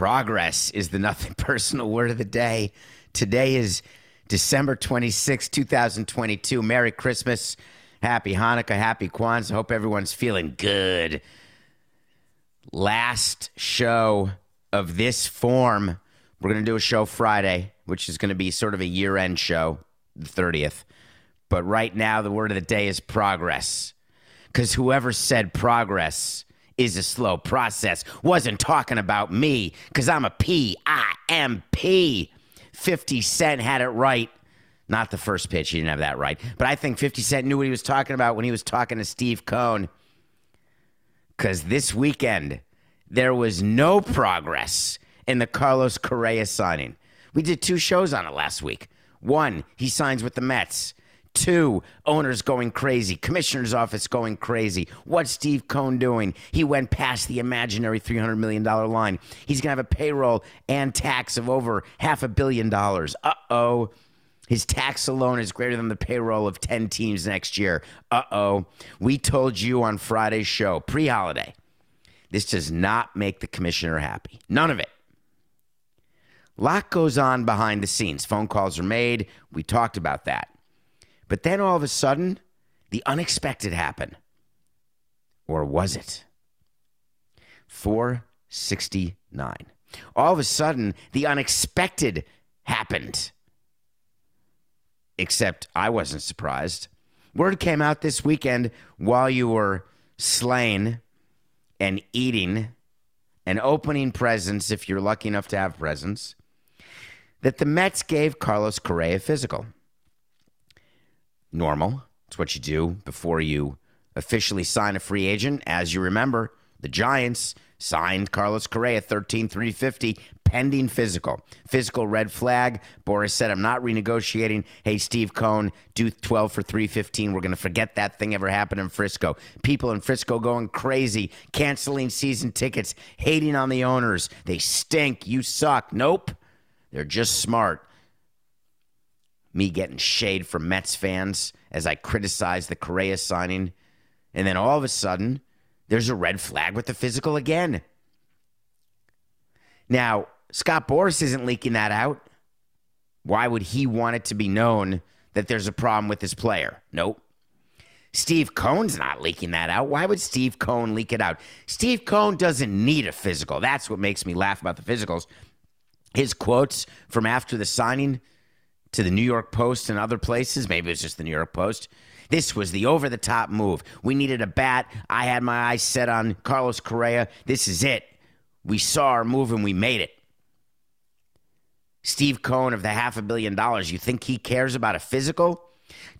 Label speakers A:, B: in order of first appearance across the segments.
A: Progress is the nothing personal word of the day. Today is December 26, 2022. Merry Christmas. Happy Hanukkah. Happy Kwanzaa. Hope everyone's feeling good. Last show of this form. We're going to do a show Friday, which is going to be sort of a year end show, the 30th. But right now, the word of the day is progress. Because whoever said progress is a slow process wasn't talking about me, because I'm a P I M P. 50 Cent had it right. Not the first pitch, he didn't have that right. But I think 50 Cent knew what he was talking about when he was talking to Steve Cohen. Because this weekend, there was no progress in the Carlos Correa signing. We did two shows on it last week. One, he signs with the Mets. Two, owners going crazy, commissioner's office going crazy. What's Steve Cohen doing? He went past the imaginary $300 million line. He's going to have a payroll and tax of over half a billion dollars. Uh oh. His tax alone is greater than the payroll of 10 teams next year. Uh oh. We told you on Friday's show, pre holiday, this does not make the commissioner happy. None of it. Lot goes on behind the scenes. Phone calls are made. We talked about that. But then all of a sudden, the unexpected happened. Or was it? 469. All of a sudden, the unexpected happened. Except I wasn't surprised. Word came out this weekend while you were slain and eating and opening presents, if you're lucky enough to have presents, that the Mets gave Carlos Correa a physical. Normal. It's what you do before you officially sign a free agent. As you remember, the Giants signed Carlos Correa 13350 pending physical. Physical red flag. Boras said, I'm not renegotiating. Hey, Steve Cohen, do 12 for 315. We're going to forget that thing ever happened in Frisco. People in Frisco going crazy, canceling season tickets, hating on the owners. They stink. You suck. Nope. They're just smart. Me getting shade from Mets fans as I criticize the Correa signing. And then all of a sudden, there's a red flag with the physical again. Now, Scott Boras isn't leaking that out. Why would he want it to be known that there's a problem with his player? Nope. Steve Cohen's not leaking that out. Why would Steve Cohen leak it out? Steve Cohen doesn't need a physical. That's what makes me laugh about the physicals. His quotes from after the signing to the New York Post and other places, maybe it's just the New York Post. This was the over the top move. We needed a bat. I had my eyes set on Carlos Correa. This is it. We saw our move and we made it. Steve Cohen of the half a billion dollars, you think he cares about a physical?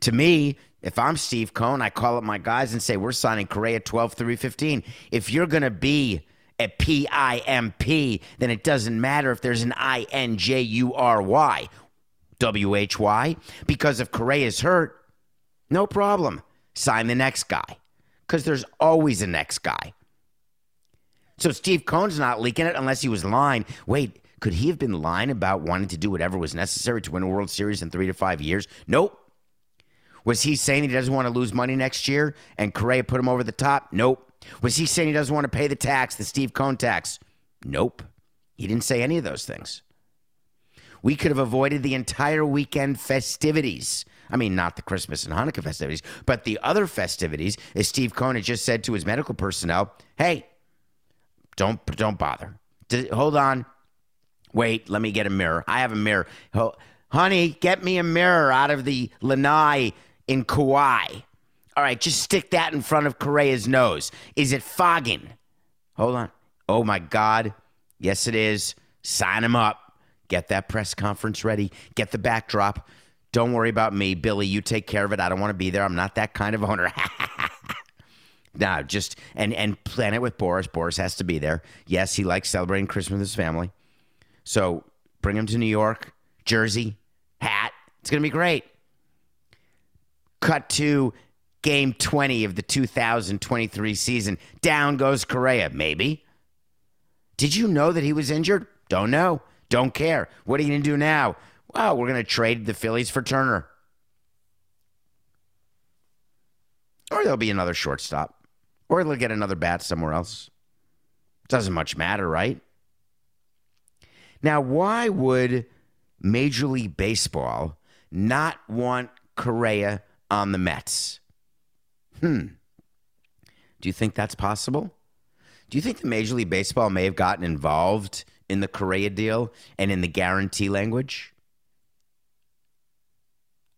A: To me, if I'm Steve Cohen, I call up my guys and say, We're signing Correa 12 through 15. If you're going to be a PIMP, then it doesn't matter if there's an I N J U R Y, W H Y, because if Correa's hurt, no problem. Sign the next guy, because there's always a next guy. So Steve Cohen's not leaking it unless he was lying. Wait, could he have been lying about wanting to do whatever was necessary to win a World Series in three to five years? Nope. Was he saying he doesn't want to lose money next year and Correa put him over the top? Nope. Was he saying he doesn't want to pay the tax, the Steve Cohen tax? Nope. He didn't say any of those things. We could have avoided the entire weekend festivities. I mean, not the Christmas and Hanukkah festivities, but the other festivities, as Steve Cohen just said to his medical personnel, hey, don't don't bother. Hold on. Wait, let me get a mirror. I have a mirror. Ho- honey, get me a mirror out of the lanai in Kauai. All right, just stick that in front of Correa's nose. Is it fogging? Hold on. Oh my God. Yes, it is. Sign him up. Get that press conference ready. Get the backdrop. Don't worry about me, Billy. You take care of it. I don't want to be there. I'm not that kind of owner. no, just and and plan it with Boras. Boras has to be there. Yes, he likes celebrating Christmas with his family. So bring him to New York, Jersey, hat. It's gonna be great. Cut to game 20 of the 2023 season. Down goes Correa. Maybe. Did you know that he was injured? Don't know. Don't care. What are you going to do now? Well, we're going to trade the Phillies for Turner. Or there'll be another shortstop. Or they'll get another bat somewhere else. Doesn't much matter, right? Now, why would Major League Baseball not want Correa on the Mets? Hmm. Do you think that's possible? Do you think the Major League Baseball may have gotten involved in the Correa deal and in the guarantee language?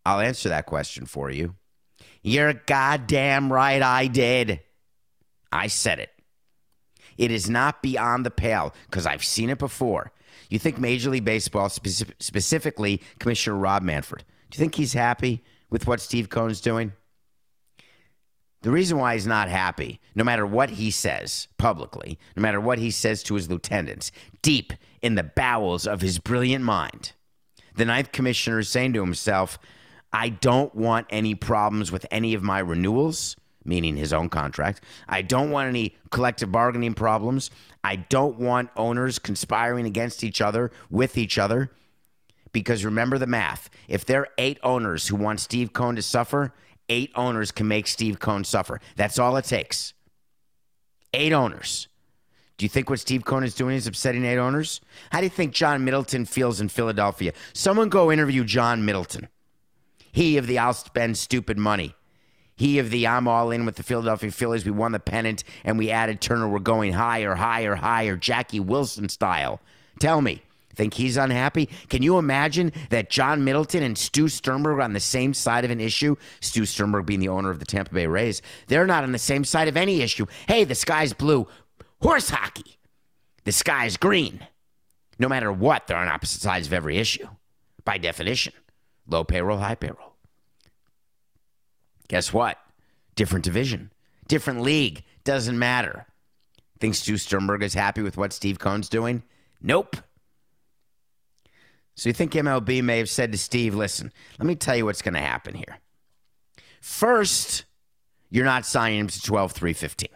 A: I'll answer that question for you. You're goddamn right, I did. I said it. It is not beyond the pale because I've seen it before. You think Major League Baseball, speci- specifically Commissioner Rob Manfred, do you think he's happy with what Steve Cohen's doing? The reason why he's not happy, no matter what he says publicly, no matter what he says to his lieutenants, deep in the bowels of his brilliant mind, the ninth commissioner is saying to himself, I don't want any problems with any of my renewals, meaning his own contract. I don't want any collective bargaining problems. I don't want owners conspiring against each other, with each other. Because remember the math. If there are eight owners who want Steve Cohen to suffer, eight owners can make Steve Cohen suffer. That's all it takes. Eight owners. Do you think what Steve Cohen is doing is upsetting eight owners? How do you think John Middleton feels in Philadelphia? Someone go interview John Middleton. He of the I'll spend stupid money. He of the I'm all in with the Philadelphia Phillies. We won the pennant and we added Turner. We're going higher, higher, higher, Jackie Wilson style. Tell me, think he's unhappy? Can you imagine that John Middleton and Stu Sternberg are on the same side of an issue? Stu Sternberg being the owner of the Tampa Bay Rays. They're not on the same side of any issue. Hey, the sky's blue. Horse hockey. The sky's green. No matter what, they're on opposite sides of every issue, by definition. Low payroll, high payroll. Guess what? Different division, different league. Doesn't matter. Think Stu Sternberg is happy with what Steve Cohen's doing? Nope. So you think MLB may have said to Steve, listen, let me tell you what's going to happen here. First, you're not signing him to 12 3 15.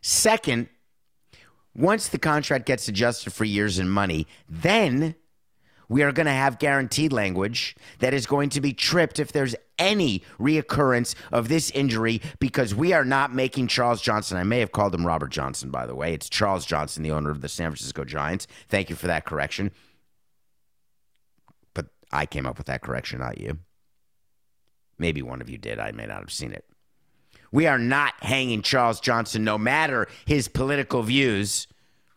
A: Second, once the contract gets adjusted for years and money, then we are going to have guaranteed language that is going to be tripped if there's any reoccurrence of this injury because we are not making Charles Johnson. I may have called him Robert Johnson, by the way. It's Charles Johnson, the owner of the San Francisco Giants. Thank you for that correction. But I came up with that correction, not you. Maybe one of you did. I may not have seen it. We are not hanging Charles Johnson, no matter his political views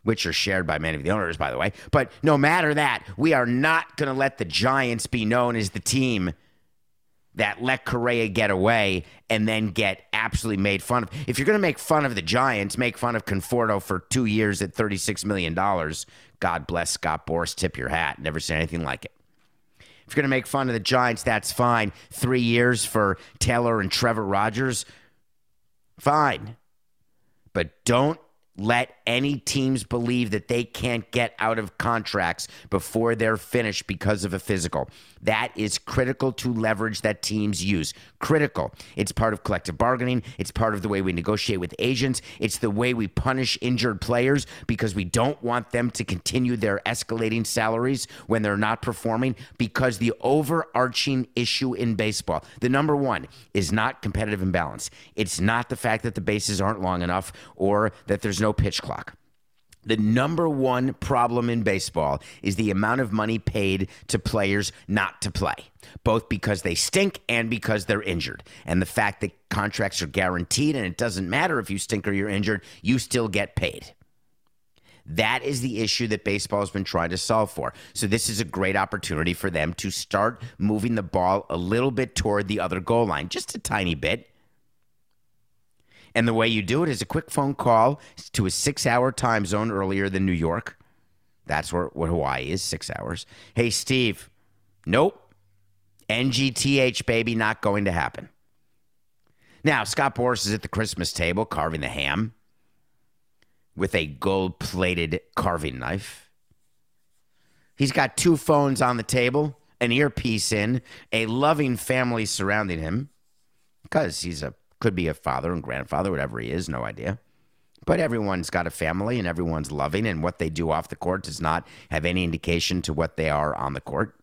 A: which are shared by many of the owners, by the way. But no matter that, we are not going to let the Giants be known as the team that let Correa get away and then get absolutely made fun of. If you're going to make fun of the Giants, make fun of Conforto for two years at $36 million. God bless Scott Boras. Tip your hat. Never seen anything like it. If you're going to make fun of the Giants, that's fine. Three years for Taylor and Trevor Rogers, fine. But don't let any teams believe that they can't get out of contracts before they're finished because of a physical. That is critical to leverage that teams use. Critical. It's part of collective bargaining. It's part of the way we negotiate with agents. It's the way we punish injured players because we don't want them to continue their escalating salaries when they're not performing. Because the overarching issue in baseball, the number one, is not competitive imbalance. It's not the fact that the bases aren't long enough or that there's no pitch clock. The number one problem in baseball is the amount of money paid to players not to play, both because they stink and because they're injured. And the fact that contracts are guaranteed and it doesn't matter if you stink or you're injured, you still get paid. That is the issue that baseball has been trying to solve for. So, this is a great opportunity for them to start moving the ball a little bit toward the other goal line, just a tiny bit. And the way you do it is a quick phone call to a six hour time zone earlier than New York. That's where, what Hawaii is, six hours. Hey, Steve. Nope. NGTH, baby, not going to happen. Now, Scott Boras is at the Christmas table carving the ham with a gold plated carving knife. He's got two phones on the table, an earpiece in, a loving family surrounding him because he's a could be a father and grandfather, whatever he is, no idea. But everyone's got a family and everyone's loving, and what they do off the court does not have any indication to what they are on the court.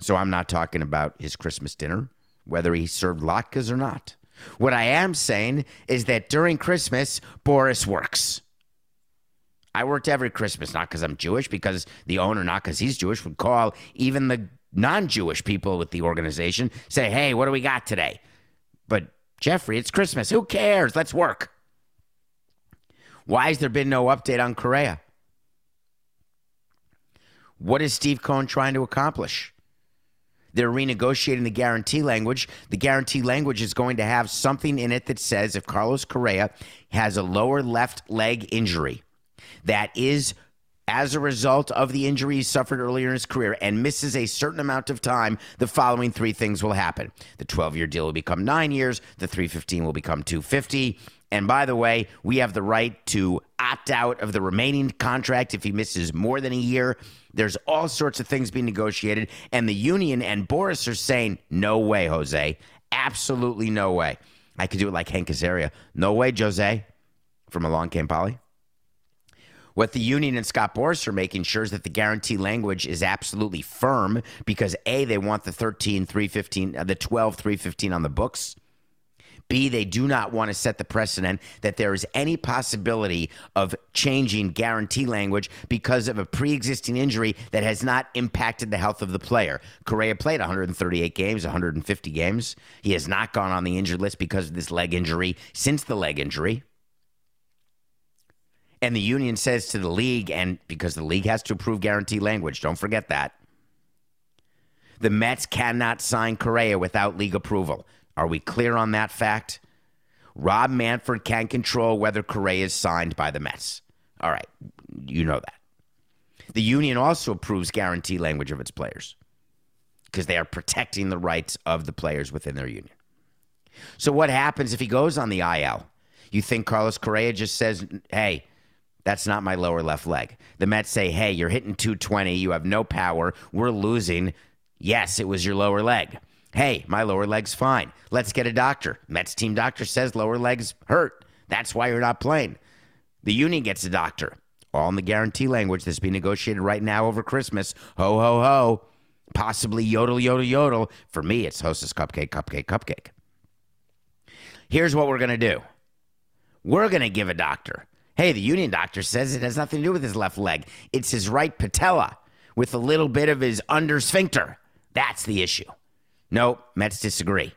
A: So I'm not talking about his Christmas dinner, whether he served latkes or not. What I am saying is that during Christmas, Boras works. I worked every Christmas, not because I'm Jewish, because the owner, not because he's Jewish, would call even the non Jewish people with the organization, say, hey, what do we got today? But Jeffrey, it's Christmas. Who cares? Let's work. Why has there been no update on Correa? What is Steve Cohen trying to accomplish? They're renegotiating the guarantee language. The guarantee language is going to have something in it that says if Carlos Correa has a lower left leg injury that is as a result of the injury he suffered earlier in his career and misses a certain amount of time, the following three things will happen. The 12 year deal will become nine years, the 315 will become 250. And by the way, we have the right to opt out of the remaining contract if he misses more than a year. There's all sorts of things being negotiated. And the union and Boras are saying, no way, Jose. Absolutely no way. I could do it like Hank Azaria. No way, Jose. From Along Came Polly. What the union and Scott Boras are making sure is that the guarantee language is absolutely firm because A, they want the 13, 315, uh, the 12, 315 on the books. B, they do not want to set the precedent that there is any possibility of changing guarantee language because of a pre existing injury that has not impacted the health of the player. Correa played 138 games, 150 games. He has not gone on the injured list because of this leg injury since the leg injury. And the union says to the league, and because the league has to approve guarantee language, don't forget that. The Mets cannot sign Correa without league approval. Are we clear on that fact? Rob Manfred can't control whether Correa is signed by the Mets. All right, you know that. The union also approves guarantee language of its players because they are protecting the rights of the players within their union. So, what happens if he goes on the IL? You think Carlos Correa just says, hey, that's not my lower left leg. The Mets say, hey, you're hitting 220. You have no power. We're losing. Yes, it was your lower leg. Hey, my lower leg's fine. Let's get a doctor. Mets team doctor says lower leg's hurt. That's why you're not playing. The union gets a doctor. All in the guarantee language that's being negotiated right now over Christmas. Ho, ho, ho. Possibly yodel, yodel, yodel. For me, it's hostess cupcake, cupcake, cupcake. Here's what we're going to do we're going to give a doctor Hey, the union doctor says it has nothing to do with his left leg. It's his right patella with a little bit of his under sphincter. That's the issue. Nope, Mets disagree.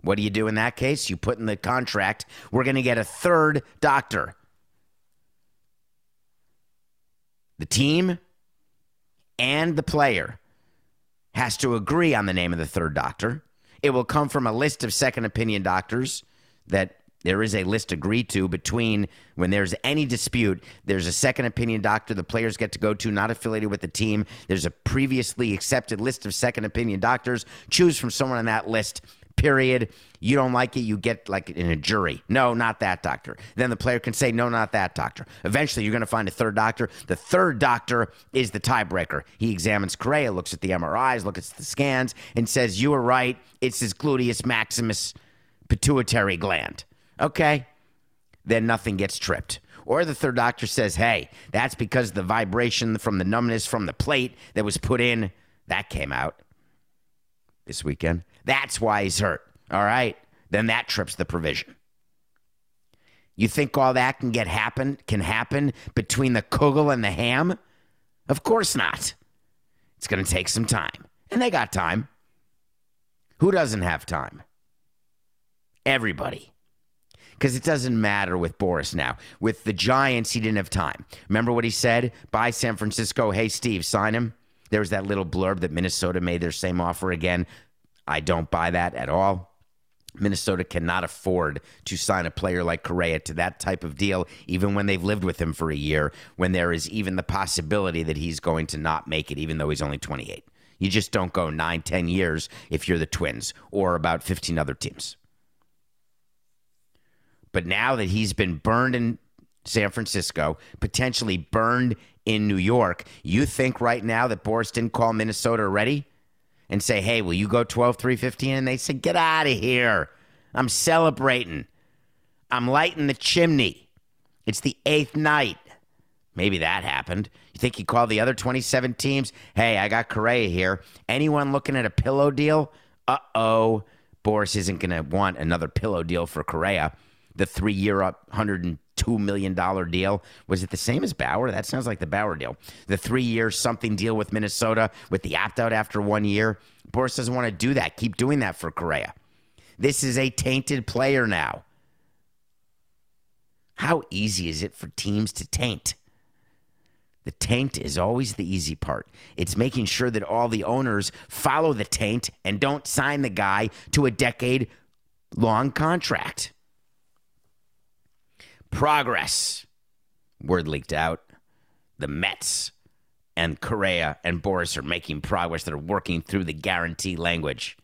A: What do you do in that case? You put in the contract, we're going to get a third doctor. The team and the player has to agree on the name of the third doctor. It will come from a list of second opinion doctors that there is a list agreed to between when there's any dispute, there's a second opinion doctor the players get to go to, not affiliated with the team. There's a previously accepted list of second opinion doctors. Choose from someone on that list, period. You don't like it, you get like in a jury. No, not that doctor. Then the player can say, no, not that doctor. Eventually, you're going to find a third doctor. The third doctor is the tiebreaker. He examines Correa, looks at the MRIs, looks at the scans, and says, you were right. It's his gluteus maximus pituitary gland. Okay. Then nothing gets tripped. Or the third doctor says, hey, that's because the vibration from the numbness from the plate that was put in, that came out this weekend. That's why he's hurt. All right. Then that trips the provision. You think all that can get happen can happen between the kugel and the ham? Of course not. It's going to take some time. And they got time. Who doesn't have time? Everybody. Because it doesn't matter with Boras now. With the Giants, he didn't have time. Remember what he said? By San Francisco, hey, Steve, sign him. There was that little blurb that Minnesota made their same offer again. I don't buy that at all. Minnesota cannot afford to sign a player like Correa to that type of deal, even when they've lived with him for a year, when there is even the possibility that he's going to not make it, even though he's only 28. You just don't go nine, ten years if you're the Twins or about 15 other teams. But now that he's been burned in San Francisco, potentially burned in New York, you think right now that Boras didn't call Minnesota ready and say, hey, will you go 12, 3, 15? And they said, get out of here. I'm celebrating. I'm lighting the chimney. It's the eighth night. Maybe that happened. You think he called the other 27 teams? Hey, I got Correa here. Anyone looking at a pillow deal? Uh oh. Boras isn't going to want another pillow deal for Correa the three year up uh, $102 million deal. Was it the same as Bauer? That sounds like the Bauer deal. The three year something deal with Minnesota with the opt out after one year. Boras doesn't want to do that. Keep doing that for Correa. This is a tainted player now. How easy is it for teams to taint? The taint is always the easy part. It's making sure that all the owners follow the taint and don't sign the guy to a decade long contract. Progress. Word leaked out. The Mets and Correa and Boras are making progress. They're working through the guarantee language.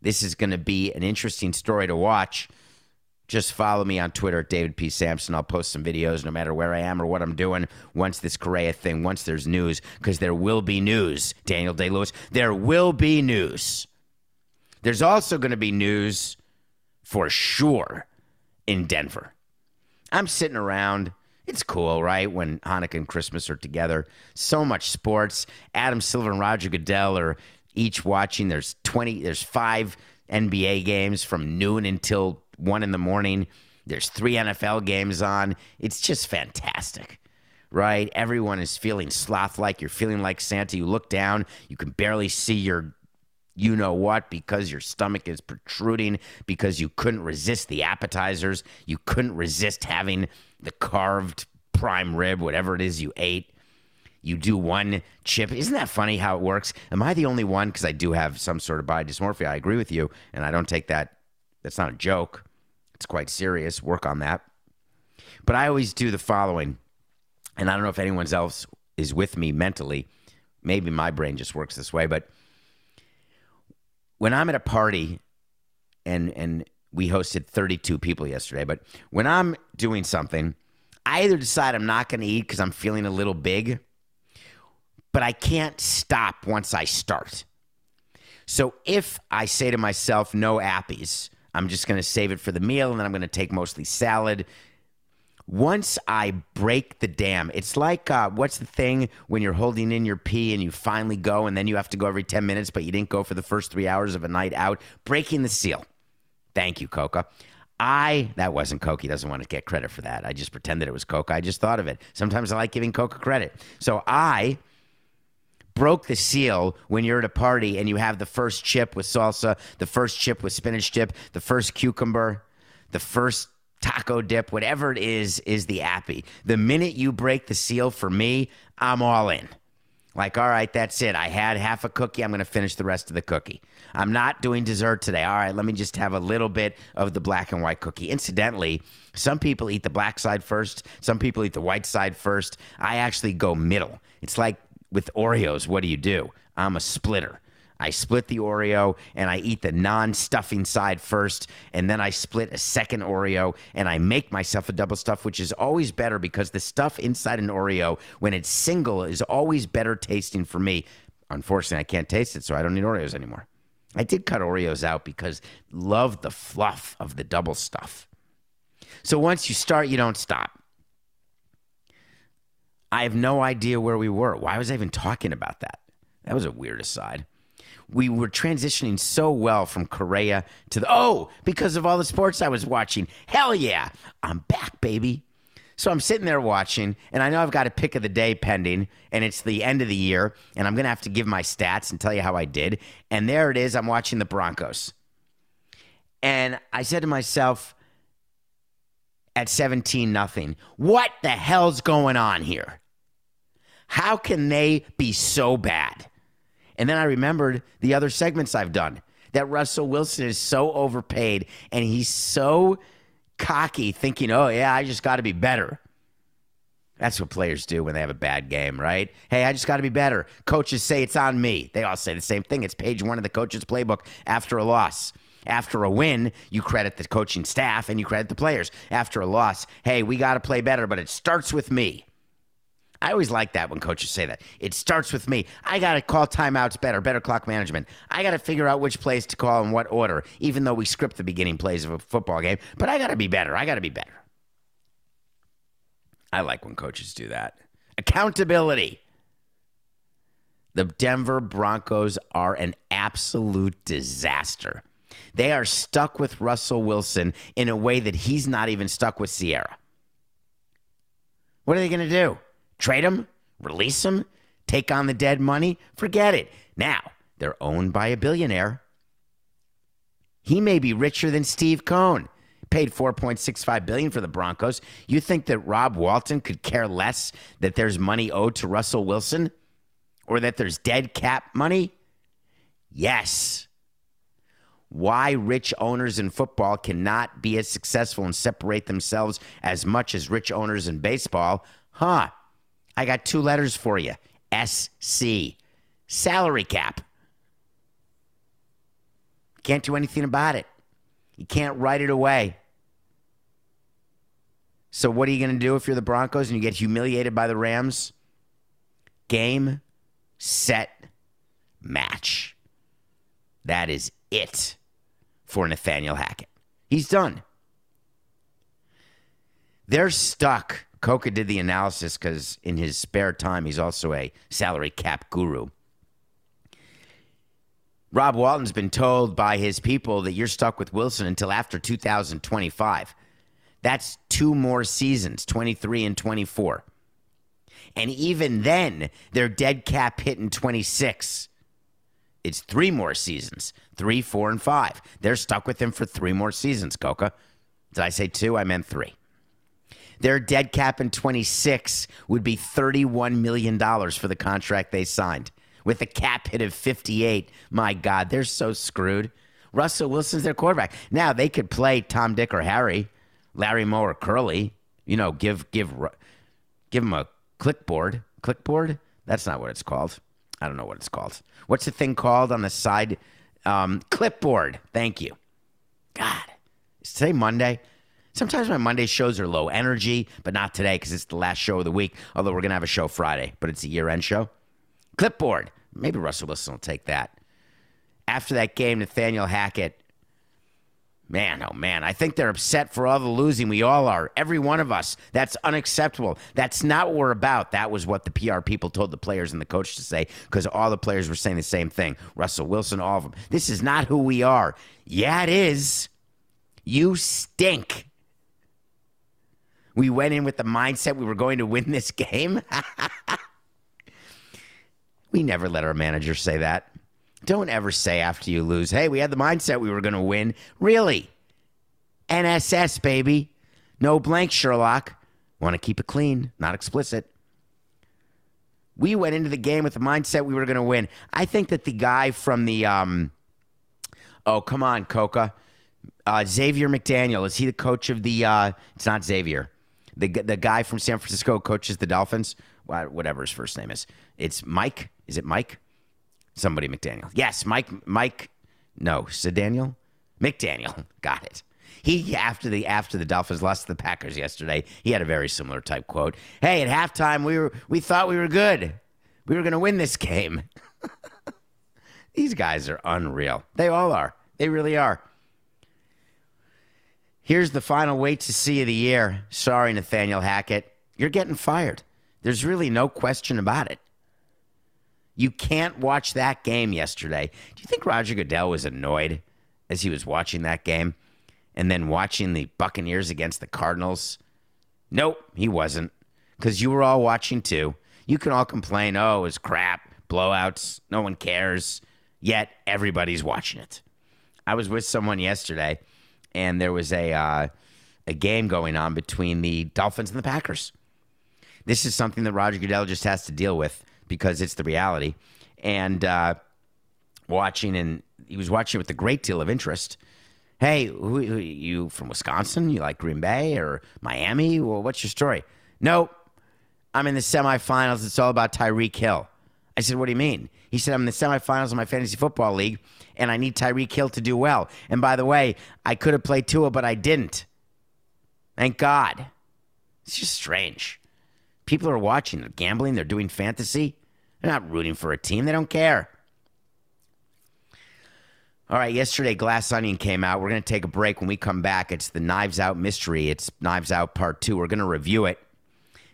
A: This is going to be an interesting story to watch. Just follow me on Twitter at David P. Samson. I'll post some videos no matter where I am or what I'm doing once this Correa thing, once there's news, because there will be news, Daniel Day Lewis. There will be news. There's also going to be news for sure in Denver. I'm sitting around. It's cool, right? When Hanukkah and Christmas are together. So much sports. Adam Silver and Roger Goodell are each watching. There's 20, there's five NBA games from noon until one in the morning. There's three NFL games on. It's just fantastic, right? Everyone is feeling sloth like. You're feeling like Santa. You look down, you can barely see your you know what because your stomach is protruding because you couldn't resist the appetizers you couldn't resist having the carved prime rib whatever it is you ate you do one chip. Isn't that funny how it works? Am i the only one? Because i do have some sort of body dysmorphia i agree with you and i don't take that that's not a joke. It's quite serious. Work on that. But i always do the following and i don't know if anyone else is with me mentally. Maybe my brain just works this way but when I'm at a party and and we hosted 32 people yesterday, but when I'm doing something, I either decide I'm not going to eat because I'm feeling a little big, but I can't stop once I start. So if I say to myself, no appies, I'm just going to save it for the meal and then I'm going to take mostly salad once I break the dam, it's like uh, what's the thing when you're holding in your pee and you finally go and then you have to go every 10 minutes, but you didn't go for the first three hours of a night out? Breaking the seal. Thank you, Coca. I, that wasn't Coke. He doesn't want to get credit for that. I just pretended it was Coke. I just thought of it. Sometimes I like giving Coca credit. So I broke the seal when you're at a party and you have the first chip with salsa, the first chip with spinach dip, the first cucumber, the first taco dip, whatever it is, is the appy. The minute you break the seal for me, I'm all in. Like, all right, that's it. I had half a cookie. I'm going to finish the rest of the cookie. I'm not doing dessert today. All right, let me just have a little bit of the black and white cookie. Incidentally, some people eat the black side first, some people eat the white side first. I actually go middle. It's like with Oreos, what do you do? I'm a splitter. I split the Oreo and I eat the non stuffing side first, and then I split a second Oreo and I make myself a double stuff, which is always better because the stuff inside an Oreo, when it's single, is always better tasting for me. Unfortunately, I can't taste it, so I don't need Oreos anymore. I did cut Oreos out because love the fluff of the double stuff. So once you start, you don't stop. I have no idea where we were. Why was I even talking about that? That was a weird aside. We were transitioning so well from Correa to the oh, because of all the sports I was watching. Hell yeah, I'm back, baby. So I'm sitting there watching, and I know I've got a pick of the day pending, and it's the end of the year, and I'm gonna have to give my stats and tell you how I did. And there it is. I'm watching the Broncos, and I said to myself, at 17 nothing. What the hell's going on here? How can they be so bad? And then I remembered the other segments I've done that Russell Wilson is so overpaid and he's so cocky, thinking, oh, yeah, I just got to be better. That's what players do when they have a bad game, right? Hey, I just got to be better. Coaches say it's on me. They all say the same thing. It's page one of the coach's playbook after a loss. After a win, you credit the coaching staff and you credit the players. After a loss, hey, we got to play better, but it starts with me. I always like that when coaches say that. It starts with me. I got to call timeouts better, better clock management. I got to figure out which plays to call in what order, even though we script the beginning plays of a football game. But I got to be better. I got to be better. I like when coaches do that. Accountability. The Denver Broncos are an absolute disaster. They are stuck with Russell Wilson in a way that he's not even stuck with Sierra. What are they going to do? Trade him? Release him? Take on the dead money? Forget it. Now, they're owned by a billionaire. He may be richer than Steve Cohen. Paid 4.65 billion for the Broncos. You think that Rob Walton could care less that there's money owed to Russell Wilson or that there's dead cap money? Yes. Why rich owners in football cannot be as successful and separate themselves as much as rich owners in baseball? Huh. I got two letters for you SC. Salary cap. Can't do anything about it. You can't write it away. So, what are you going to do if you're the Broncos and you get humiliated by the Rams? Game, set, match. That is it for Nathaniel Hackett. He's done. They're stuck. Coca did the analysis because in his spare time, he's also a salary cap guru. Rob Walton's been told by his people that you're stuck with Wilson until after 2025. That's two more seasons, 23 and 24. And even then, their dead cap hit in 26. It's three more seasons three, four, and five. They're stuck with him for three more seasons, Coca. Did I say two? I meant three. Their dead cap in 26 would be $31 million for the contract they signed. With a cap hit of 58, my God, they're so screwed. Russell Wilson's their quarterback. Now they could play Tom, Dick, or Harry, Larry Moe or Curly. You know, give give give them a clipboard. Clipboard? That's not what it's called. I don't know what it's called. What's the thing called on the side? Um, clipboard. Thank you. God, is today Monday? Sometimes my Monday shows are low energy, but not today because it's the last show of the week. Although we're gonna have a show Friday, but it's a year-end show. Clipboard. Maybe Russell Wilson will take that. After that game, Nathaniel Hackett. Man, oh man, I think they're upset for all the losing. We all are. Every one of us. That's unacceptable. That's not what we're about. That was what the PR people told the players and the coach to say because all the players were saying the same thing. Russell Wilson, all of them. This is not who we are. Yeah, it is. You stink. We went in with the mindset we were going to win this game. we never let our manager say that. Don't ever say after you lose, hey, we had the mindset we were going to win. Really? NSS, baby. No blank, Sherlock. Want to keep it clean, not explicit. We went into the game with the mindset we were going to win. I think that the guy from the, um, oh, come on, Coca. Uh, Xavier McDaniel, is he the coach of the, uh, it's not Xavier. The, the guy from San Francisco coaches the Dolphins, whatever his first name is. It's Mike. Is it Mike? Somebody McDaniel. Yes, Mike. Mike. No, Daniel. McDaniel. Got it. He after the after the Dolphins lost to the Packers yesterday, he had a very similar type quote. Hey, at halftime we were we thought we were good. We were going to win this game. These guys are unreal. They all are. They really are. Here's the final wait to see of the year. Sorry, Nathaniel Hackett. You're getting fired. There's really no question about it. You can't watch that game yesterday. Do you think Roger Goodell was annoyed as he was watching that game and then watching the Buccaneers against the Cardinals? Nope, he wasn't. Because you were all watching too. You can all complain, oh, it was crap, blowouts, no one cares. Yet everybody's watching it. I was with someone yesterday and there was a uh, a game going on between the Dolphins and the Packers. This is something that Roger Goodell just has to deal with because it's the reality. And uh, watching, and he was watching with a great deal of interest. Hey, who, who you from Wisconsin? You like Green Bay or Miami? Well, what's your story? Nope. I'm in the semifinals. It's all about Tyreek Hill. I said, What do you mean? He said, I'm in the semifinals of my fantasy football league, and I need Tyreek Hill to do well. And by the way, I could have played Tua, but I didn't. Thank God. It's just strange. People are watching, they're gambling, they're doing fantasy. They're not rooting for a team, they don't care. All right, yesterday Glass Onion came out. We're going to take a break. When we come back, it's the Knives Out mystery. It's Knives Out Part 2. We're going to review it.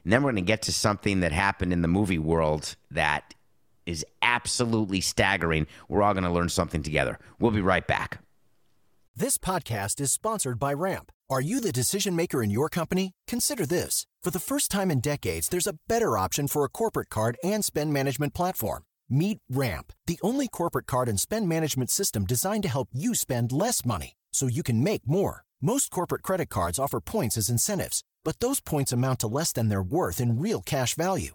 A: And then we're going to get to something that happened in the movie world that is absolutely staggering. We're all going to learn something together. We'll be right back.
B: This podcast is sponsored by Ramp. Are you the decision maker in your company? Consider this. For the first time in decades, there's a better option for a corporate card and spend management platform. Meet Ramp, the only corporate card and spend management system designed to help you spend less money so you can make more. Most corporate credit cards offer points as incentives, but those points amount to less than their worth in real cash value.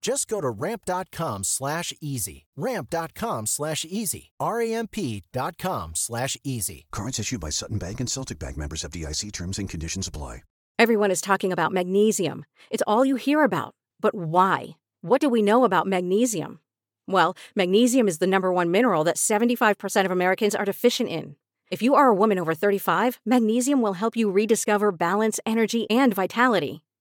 B: Just go to ramp.com slash easy. Ramp.com slash easy. R-A-M-P.com slash easy.
C: Cards issued by Sutton Bank and Celtic Bank members FDIC terms and conditions apply.
D: Everyone is talking about magnesium. It's all you hear about. But why? What do we know about magnesium? Well, magnesium is the number one mineral that 75% of Americans are deficient in. If you are a woman over 35, magnesium will help you rediscover balance, energy, and vitality.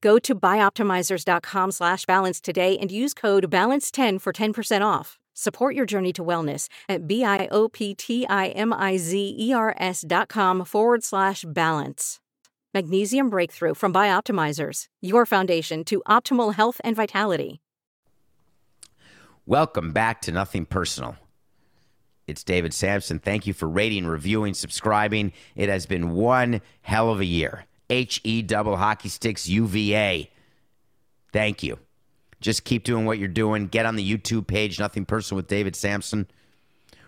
D: Go to bioptimizers.com slash balance today and use code BALANCE10 for 10% off. Support your journey to wellness at B-I-O-P-T-I-M-I-Z-E-R-S dot com forward slash balance. Magnesium Breakthrough from Bioptimizers, your foundation to optimal health and vitality.
A: Welcome back to Nothing Personal. It's David Samson. Thank you for rating, reviewing, subscribing. It has been one hell of a year. H E double hockey sticks UVA. Thank you. Just keep doing what you're doing. Get on the YouTube page, Nothing Personal with David Samson.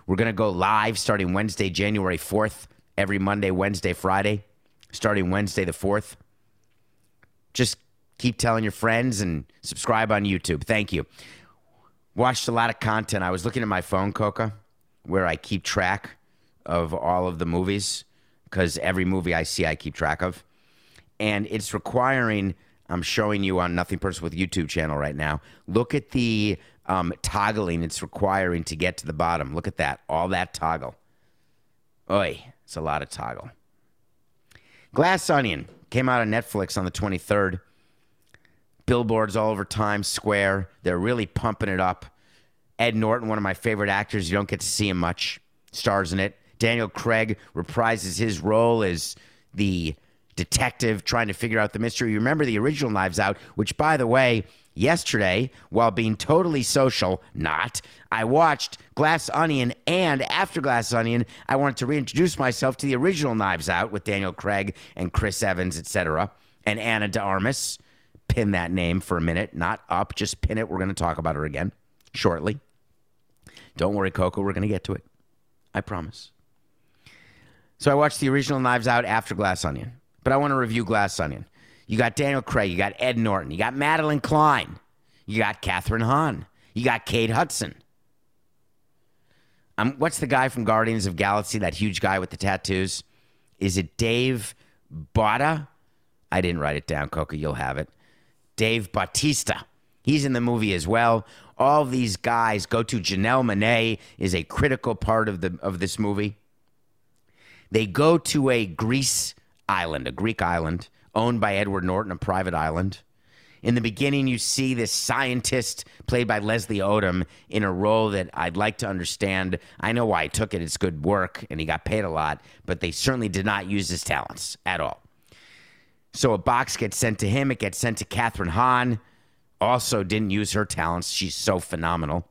A: We're going to go live starting Wednesday, January 4th, every Monday, Wednesday, Friday, starting Wednesday the 4th. Just keep telling your friends and subscribe on YouTube. Thank you. Watched a lot of content. I was looking at my phone, Coca, where I keep track of all of the movies because every movie I see, I keep track of and it's requiring. I'm showing you on Nothing Personal with YouTube channel right now. Look at the um, toggling it's requiring to get to the bottom. Look at that, all that toggle. Oi, it's a lot of toggle. Glass Onion came out on Netflix on the 23rd. Billboards all over Times Square. They're really pumping it up. Ed Norton, one of my favorite actors, you don't get to see him much, stars in it. Daniel Craig reprises his role as the detective trying to figure out the mystery. You remember the original Knives Out, which, by the way, yesterday, while being totally social, not, I watched Glass Onion, and after Glass Onion, I wanted to reintroduce myself to the original Knives Out with Daniel Craig and Chris Evans, etc., and Ana de Armas. Pin that name for a minute, not up, just pin it. We're going to talk about her again shortly. Don't worry, Coco, we're going to get to it. I promise. So I watched the original Knives Out after Glass Onion, but I want to review Glass Onion. You got Daniel Craig, you got Ed Norton, you got Madelyn Cline, you got Kathryn Hahn, you got Kate Hudson. Um, what's the guy from Guardians of Galaxy, that huge guy with the tattoos? Is it Dave Bata? I didn't write it down, Coco. You'll have it. Dave Bautista. He's in the movie as well. All these guys go to Janelle Monáe is a critical part of the of this movie. They go to a Greece island, a Greek island owned by Edward Norton, a private island. In the beginning, you see this scientist played by Leslie Odom in a role that I'd like to understand. I know why he took it. It's good work and he got paid a lot, but they certainly did not use his talents at all. So a box gets sent to him. It gets sent to Kathryn Hahn. Also didn't use her talents. She's so phenomenal.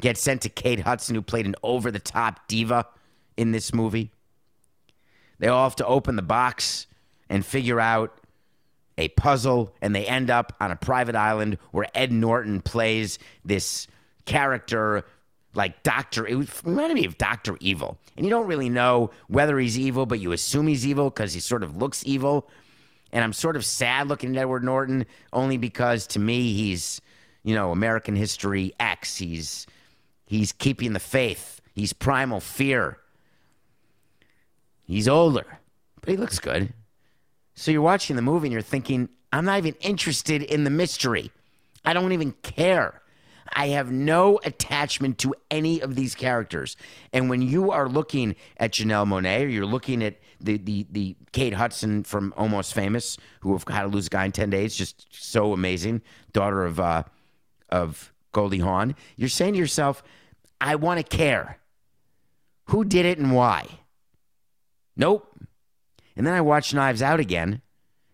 A: Gets sent to Kate Hudson, who played an over the top diva in this movie. They all have to open the box and figure out a puzzle, and they end up on a private island where Ed Norton plays this character like Doctor. It reminded me of Doctor Evil, and you don't really know whether he's evil, but you assume he's evil because he sort of looks evil. And I'm sort of sad looking at Edward Norton only because to me he's, you know, American History X. He's he's keeping the faith. He's primal fear. He's older, but he looks good. So you're watching the movie and you're thinking, I'm not even interested in the mystery. I don't even care. I have no attachment to any of these characters. And when you are looking at Janelle Monáe or you're looking at the, the, the Kate Hudson from Almost Famous, who have How to Lose a Guy in 10 Days, just so amazing, daughter of, uh, of Goldie Hawn, you're saying to yourself, I want to care. Who did it and why? Nope. And then I watched Knives Out again,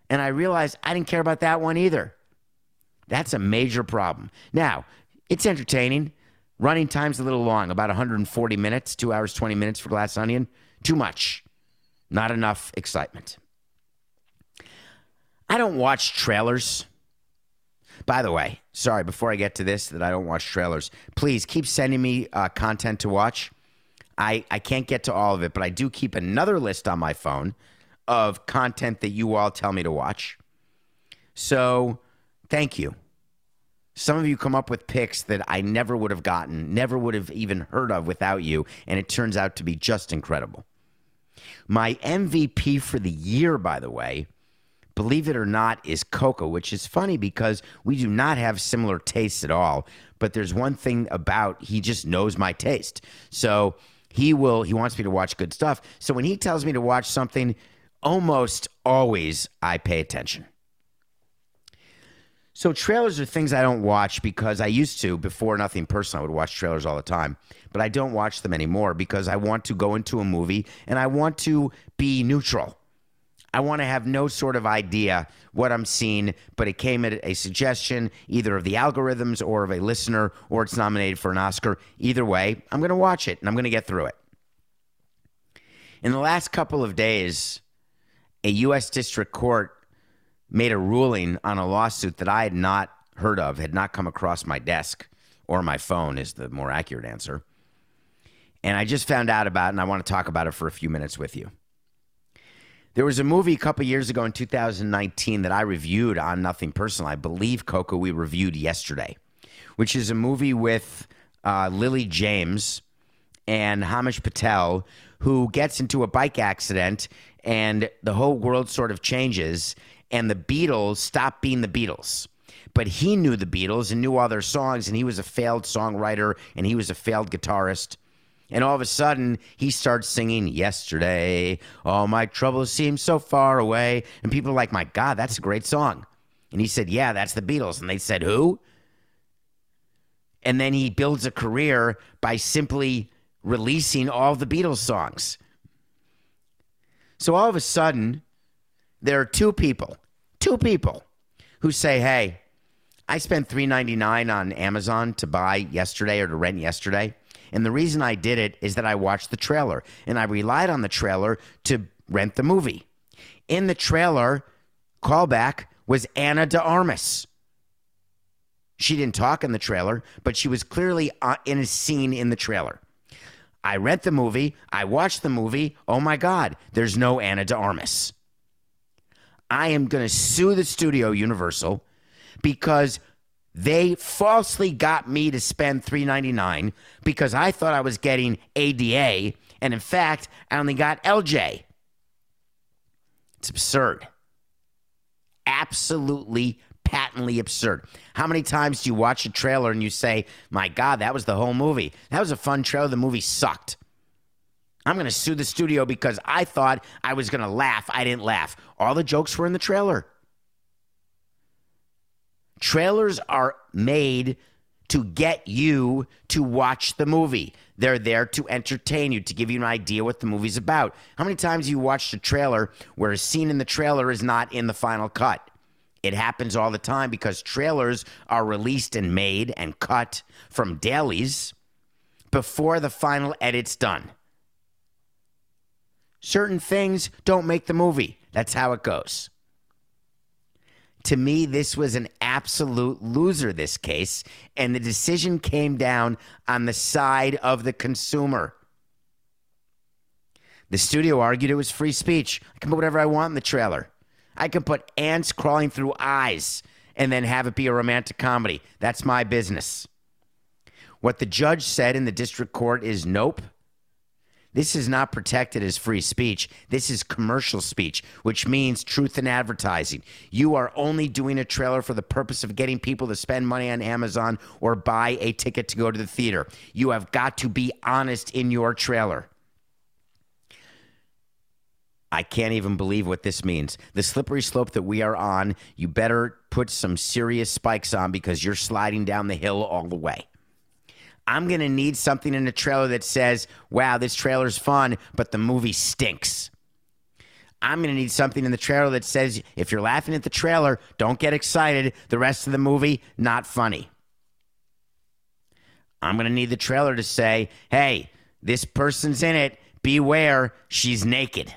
A: and I realized I didn't care about that one either. That's a major problem. Now, it's entertaining. Running time's a little long, about 140 minutes, two hours, 20 minutes for Glass Onion. Too much. Not enough excitement. I don't watch trailers. By the way, sorry, before I get to this, that I don't watch trailers, please keep sending me uh, content to watch. I, I can't get to all of it, but I do keep another list on my phone of content that you all tell me to watch. So thank you. Some of you come up with picks that I never would have gotten, never would have even heard of without you, and it turns out to be just incredible. My MVP for the year, by the way, believe it or not, is Coco, which is funny because we do not have similar tastes at all. But there's one thing about he just knows my taste. So he will, he wants me to watch good stuff. So when he tells me to watch something, almost always I pay attention. So trailers are things I don't watch because I used to before nothing personal. I would watch trailers all the time, but I don't watch them anymore because I want to go into a movie and I want to be neutral. I want to have no sort of idea what I'm seeing, but it came at a suggestion either of the algorithms or of a listener, or it's nominated for an Oscar. Either way, I'm going to watch it and I'm going to get through it. In the last couple of days, a U.S. District Court made a ruling on a lawsuit that I had not heard of, had not come across my desk or my phone, is the more accurate answer. And I just found out about it, and I want to talk about it for a few minutes with you. There was a movie a couple years ago in 2019 that I reviewed on Nothing Personal. I believe, Coco, we reviewed yesterday, which is a movie with uh, Lily James and Himesh Patel, who gets into a bike accident and the whole world sort of changes and the Beatles stop being the Beatles. But he knew the Beatles and knew all their songs, and he was a failed songwriter and he was a failed guitarist. And all of a sudden, he starts singing Yesterday, All My Troubles Seem So Far Away. And people are like, My God, that's a great song. And he said, Yeah, that's the Beatles. And they said, Who? And then he builds a career by simply releasing all the Beatles songs. So all of a sudden, there are two people, two people who say, "Hey, I spent three ninety nine on Amazon to buy yesterday or to rent yesterday." And the reason I did it is that I watched the trailer and I relied on the trailer to rent the movie. In the trailer, callback was Ana de Armas. She didn't talk in the trailer, but she was clearly uh, in a scene in the trailer. I rent the movie, I watch the movie. Oh my God, there's no Ana de Armas. I am going to sue the studio Universal because they falsely got me to spend $3.99 because I thought I was getting ADA, and in fact, I only got LJ. It's absurd. Absolutely, patently absurd. How many times do you watch a trailer and you say, My God, that was the whole movie? That was a fun trailer. The movie sucked. I'm going to sue the studio because I thought I was going to laugh. I didn't laugh. All the jokes were in the trailer. Trailers are made to get you to watch the movie. They're there to entertain you, to give you an idea what the movie's about. How many times have you watched a trailer where a scene in the trailer is not in the final cut? It happens all the time because trailers are released and made and cut from dailies before the final edit's done. Certain things don't make the movie. That's how it goes. To me, this was an absolute loser, this case, and the decision came down on the side of the consumer. The studio argued it was free speech. I can put whatever I want in the trailer. I can put ants crawling through eyes and then have it be a romantic comedy. That's my business. What the judge said in the district court is nope. This is not protected as free speech. This is commercial speech, which means truth in advertising. You are only doing a trailer for the purpose of getting people to spend money on Amazon or buy a ticket to go to the theater. You have got to be honest in your trailer. I can't even believe what this means. The slippery slope that we are on, you better put some serious spikes on because you're sliding down the hill all the way. I'm going to need something in the trailer that says, wow, this trailer's fun, but the movie stinks. I'm going to need something in the trailer that says, if you're laughing at the trailer, don't get excited. The rest of the movie, not funny. I'm going to need the trailer to say, hey, this person's in it. Beware, she's naked.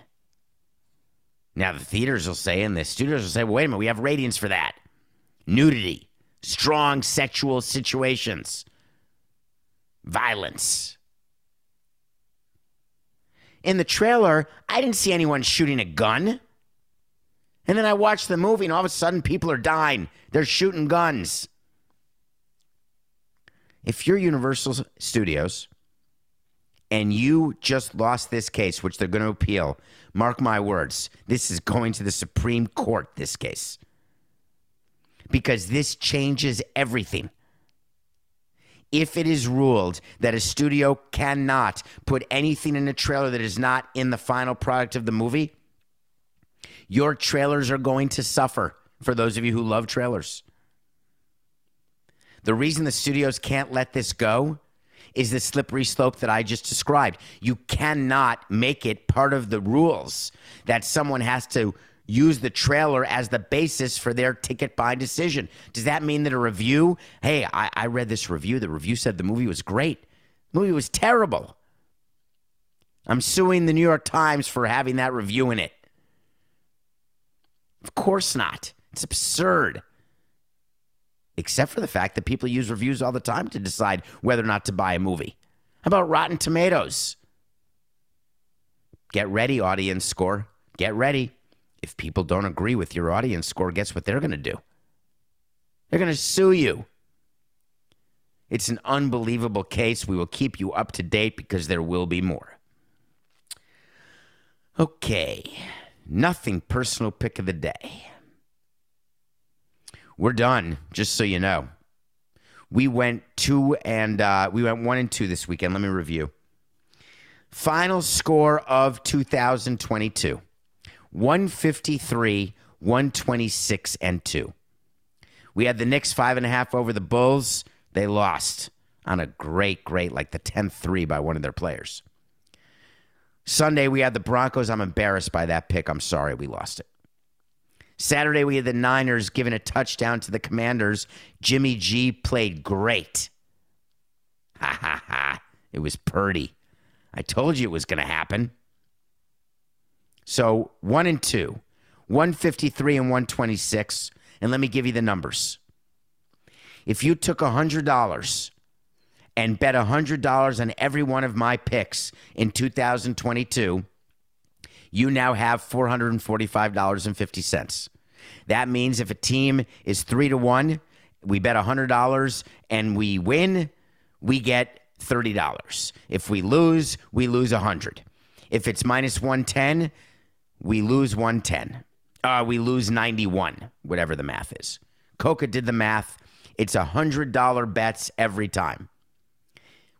A: Now, the theaters will say, and the studios will say, well, wait a minute, we have ratings for that. Nudity, strong sexual situations violence. In the trailer, I didn't see anyone shooting a gun. And then I watched the movie, and all of a sudden, people are dying. They're shooting guns. If you're Universal Studios and you just lost this case, which they're going to appeal, mark my words, this is going to the Supreme Court, this case. Because this changes everything if it is ruled that a studio cannot put anything in a trailer that is not in the final product of the movie, your trailers are going to suffer for those of you who love trailers. The reason the studios can't let this go is the slippery slope that I just described. You cannot make it part of the rules that someone has to use the trailer as the basis for their ticket buy decision. Does that mean that a review, hey, I, I read this review, the review said the movie was great. The movie was terrible. I'm suing the New York Times for having that review in it. Of course not. It's absurd. Except for the fact that people use reviews all the time to decide whether or not to buy a movie. How about Rotten Tomatoes? Get ready, audience score. Get ready if people don't agree with your audience score, guess what they're going to do? They're going to sue you. It's an unbelievable case. We will keep you up to date because there will be more. Okay, nothing personal pick of the day. We're done, just so you know. We went two and uh, we went one and two this weekend. Let me review. Final score of 2022. 153, 126, and 2. We had the Knicks five and a half over the Bulls. They lost on a great, great, like the 10th three by one of their players. Sunday, we had the Broncos. I'm embarrassed by that pick. I'm sorry we lost it. Saturday, we had the Niners giving a touchdown to the Commanders. Jimmy G played great. Ha ha ha. It was Purdy. I told you it was going to happen. So, one and two, 153 and 126. And let me give you the numbers. If you took $100 and bet $100 on every one of my picks in 2022, you now have $445.50. That means if a team is three to one, we bet $100 and we win, we get $30. If we lose, we lose 100 If it's minus 110, we lose 110. Uh, we lose 91, whatever the math is. Coca did the math. It's $100 bets every time.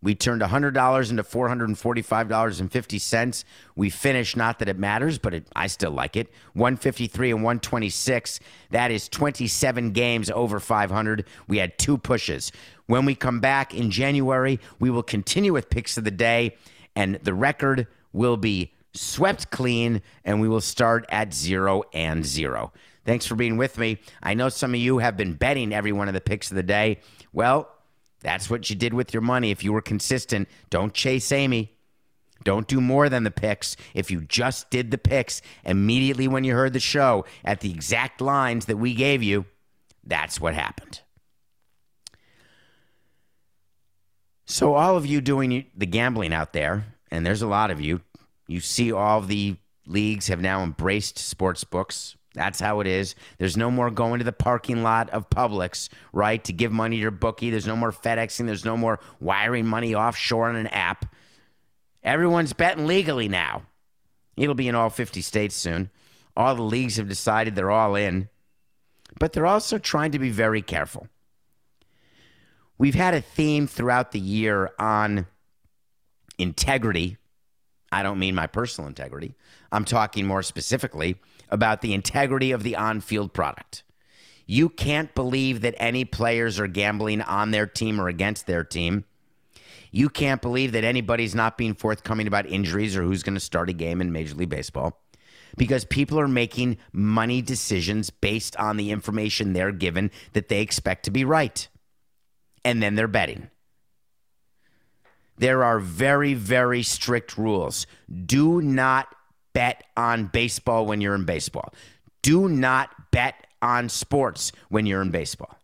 A: We turned $100 into $445.50. We finished, not that it matters, but it, I still like it. 153 and 126. That is 27 games over 500. We had two pushes. When we come back in January, we will continue with picks of the day, and the record will be swept clean, and we will start at zero and zero. Thanks for being with me. I know some of you have been betting every one of the picks of the day. Well, that's what you did with your money. If you were consistent, don't chase Amy. Don't do more than the picks. If you just did the picks immediately when you heard the show at the exact lines that we gave you, that's what happened. So, all of you doing the gambling out there, and there's a lot of you, you see all the leagues have now embraced sports books. That's how it is. There's no more going to the parking lot of Publix, right, to give money to your bookie. There's no more FedExing. There's no more wiring money offshore on an app. Everyone's betting legally now. It'll be in all 50 states soon. All the leagues have decided they're all in, but they're also trying to be very careful. We've had a theme throughout the year on integrity. I don't mean my personal integrity. I'm talking more specifically about the integrity of the on field product. You can't believe that any players are gambling on their team or against their team. You can't believe that anybody's not being forthcoming about injuries or who's going to start a game in Major League Baseball because people are making money decisions based on the information they're given that they expect to be right. And then they're betting. There are very, very strict rules. Do not bet on baseball when you're in baseball. Do not bet on sports when you're in baseball.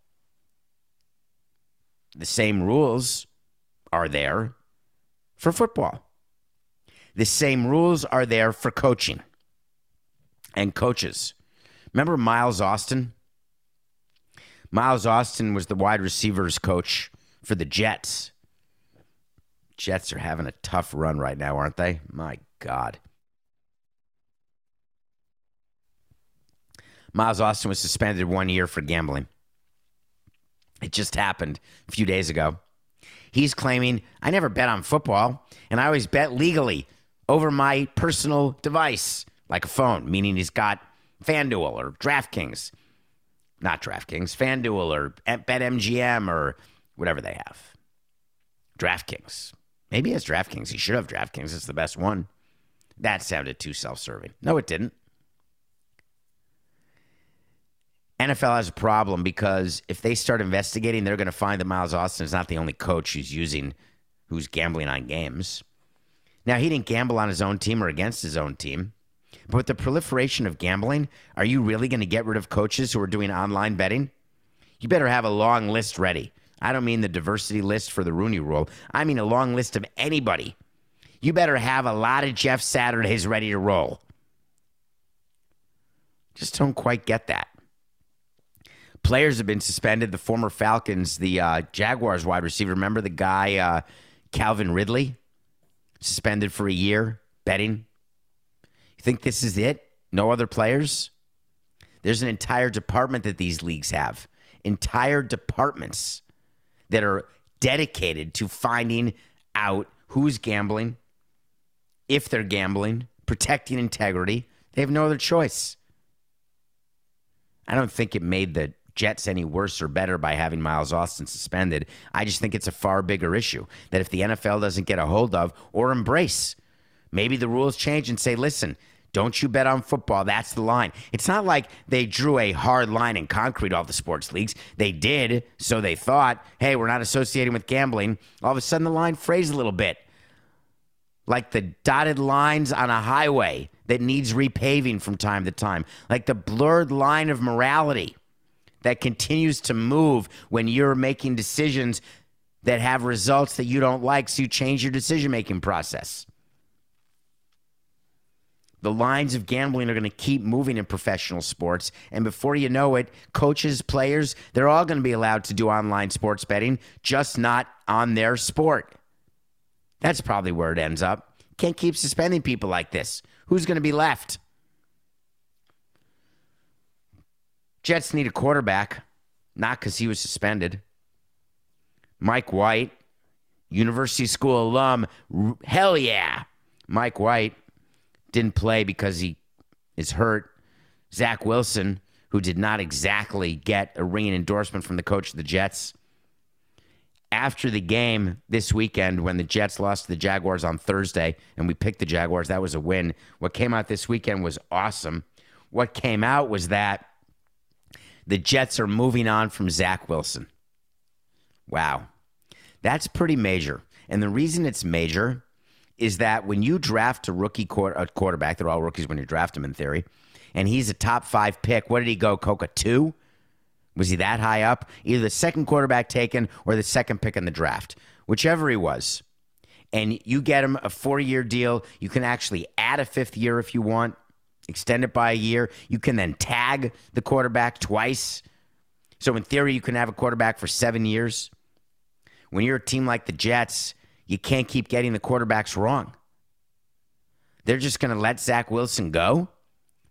A: The same rules are there for football. The same rules are there for coaching and coaches. Remember Miles Austin? Miles Austin was the wide receivers coach for the Jets. Jets are having a tough run right now, aren't they? My God. Miles Austin was suspended one year for gambling. It just happened a few days ago. He's claiming, I never bet on football, and I always bet legally over my personal device, like a phone, meaning he's got FanDuel or DraftKings. Not DraftKings, FanDuel or BetMGM or whatever they have. DraftKings. Maybe he has DraftKings. He should have DraftKings. It's the best one. That sounded too self serving. No, it didn't. NFL has a problem because if they start investigating, they're going to find that Miles Austin is not the only coach who's using, who's gambling on games. Now, he didn't gamble on his own team or against his own team. But with the proliferation of gambling, are you really going to get rid of coaches who are doing online betting? You better have a long list ready. I don't mean the diversity list for the Rooney rule, I mean a long list of anybody. You better have a lot of Jeff Saturdays ready to roll. Just don't quite get that. Players have been suspended. The former Falcons, the uh, Jaguars wide receiver, remember the guy, uh, Calvin Ridley? Suspended for a year, betting. You think this is it? No other players? There's an entire department that these leagues have, entire departments that are dedicated to finding out who's gambling, if they're gambling, protecting integrity. They have no other choice. I don't think it made the Jets any worse or better by having Miles Austin suspended. I just think it's a far bigger issue that if the NFL doesn't get a hold of or embrace, maybe the rules change and say, listen, Don't you bet on football. That's the line. It's not like they drew a hard line in concrete, all the sports leagues. They did, so they thought, hey, we're not associating with gambling. All of a sudden, the line phrased a little bit like the dotted lines on a highway that needs repaving from time to time, like the blurred line of morality that continues to move when you're making decisions that have results that you don't like, so you change your decision making process. The lines of gambling are going to keep moving in professional sports. And before you know it, coaches, players, they're all going to be allowed to do online sports betting, just not on their sport. That's probably where it ends up. Can't keep suspending people like this. Who's going to be left? Jets need a quarterback, not because he was suspended. Mike White, University School alum, hell yeah. Mike White didn't play because he is hurt. Zach Wilson, who did not exactly get a ringing endorsement from the coach of the Jets. After the game this weekend, when the Jets lost to the Jaguars on Thursday, and we picked the Jaguars, that was a win. What came out this weekend was awesome. What came out was that the Jets are moving on from Zach Wilson. Wow. That's pretty major. And the reason it's major is that when you draft a rookie quarterback, they're all rookies when you draft them in theory, and he's a top five pick. What did he go, Coca? Two? Was he that high up? Either the second quarterback taken or the second pick in the draft, whichever he was. And you get him a four year deal. You can actually add a fifth year if you want, extend it by a year. You can then tag the quarterback twice. So, in theory, you can have a quarterback for seven years. When you're a team like the Jets, you can't keep getting the quarterbacks wrong. They're just going to let Zach Wilson go.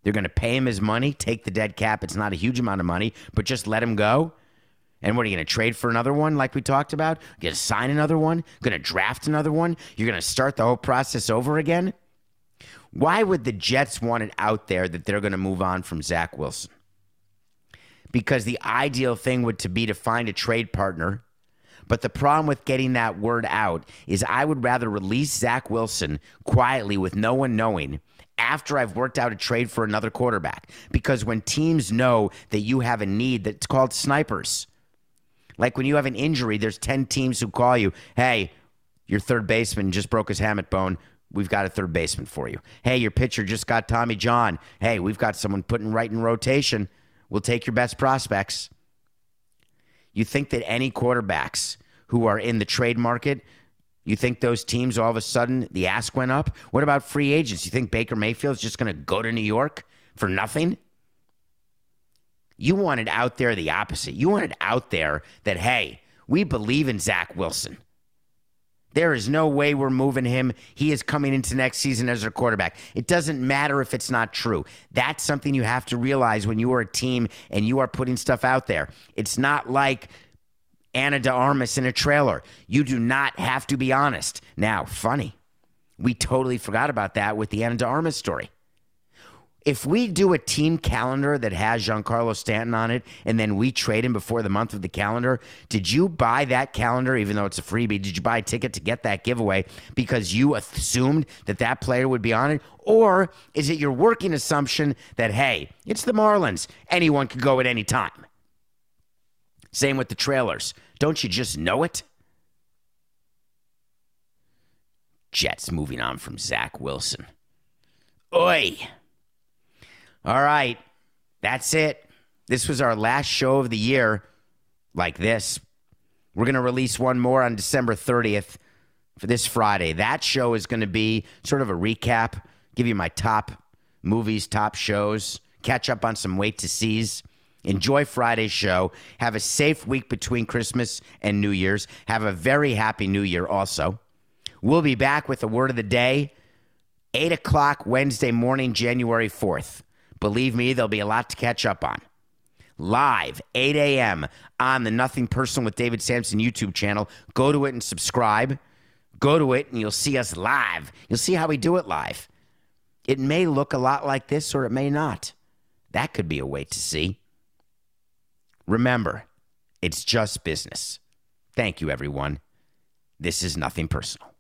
A: They're going to pay him his money, take the dead cap. It's not a huge amount of money, but just let him go. And what are you going to trade for another one, like we talked about? You're Going to sign another one? Going to draft another one? You're going to start the whole process over again? Why would the Jets want it out there that they're going to move on from Zach Wilson? Because the ideal thing would to be to find a trade partner but the problem with getting that word out is I would rather release Zach Wilson quietly with no one knowing after I've worked out a trade for another quarterback. Because when teams know that you have a need that's called snipers, like when you have an injury, there's 10 teams who call you, hey, your third baseman just broke his hamate bone. We've got a third baseman for you. Hey, your pitcher just got Tommy John. Hey, we've got someone putting right in rotation. We'll take your best prospects. You think that any quarterbacks who are in the trade market, you think those teams all of a sudden the ask went up? What about free agents? You think Baker Mayfield's just going to go to New York for nothing? You wanted out there the opposite. You wanted out there that, hey, we believe in Zach Wilson. There is no way we're moving him. He is coming into next season as our quarterback. It doesn't matter if it's not true. That's something you have to realize when you are a team and you are putting stuff out there. It's not like Ana de Armas in a trailer. You do not have to be honest. Now, funny, we totally forgot about that with the Ana de Armas story. If we do a team calendar that has Giancarlo Stanton on it and then we trade him before the month of the calendar, did you buy that calendar, even though it's a freebie? Did you buy a ticket to get that giveaway because you assumed that that player would be on it? Or is it your working assumption that, hey, it's the Marlins, anyone could go at any time? Same with the trailers. Don't you just know it? Jets moving on from Zach Wilson. Oi! All right, that's it. This was our last show of the year like this. We're going to release one more on December 30th for this Friday. That show is going to be sort of a recap, give you my top movies, top shows, catch up on some wait to sees. Enjoy Friday's show. Have a safe week between Christmas and New Year's. Have a very happy New Year also. We'll be back with the word of the day, 8 o'clock Wednesday morning, January 4th. Believe me, there'll be a lot to catch up on. Live, 8 a.m. on the Nothing Personal with David Samson YouTube channel. Go to it and subscribe. Go to it and you'll see us live. You'll see how we do it live. It may look a lot like this or it may not. That could be a way to see. Remember, it's just business. Thank you, everyone. This is nothing personal.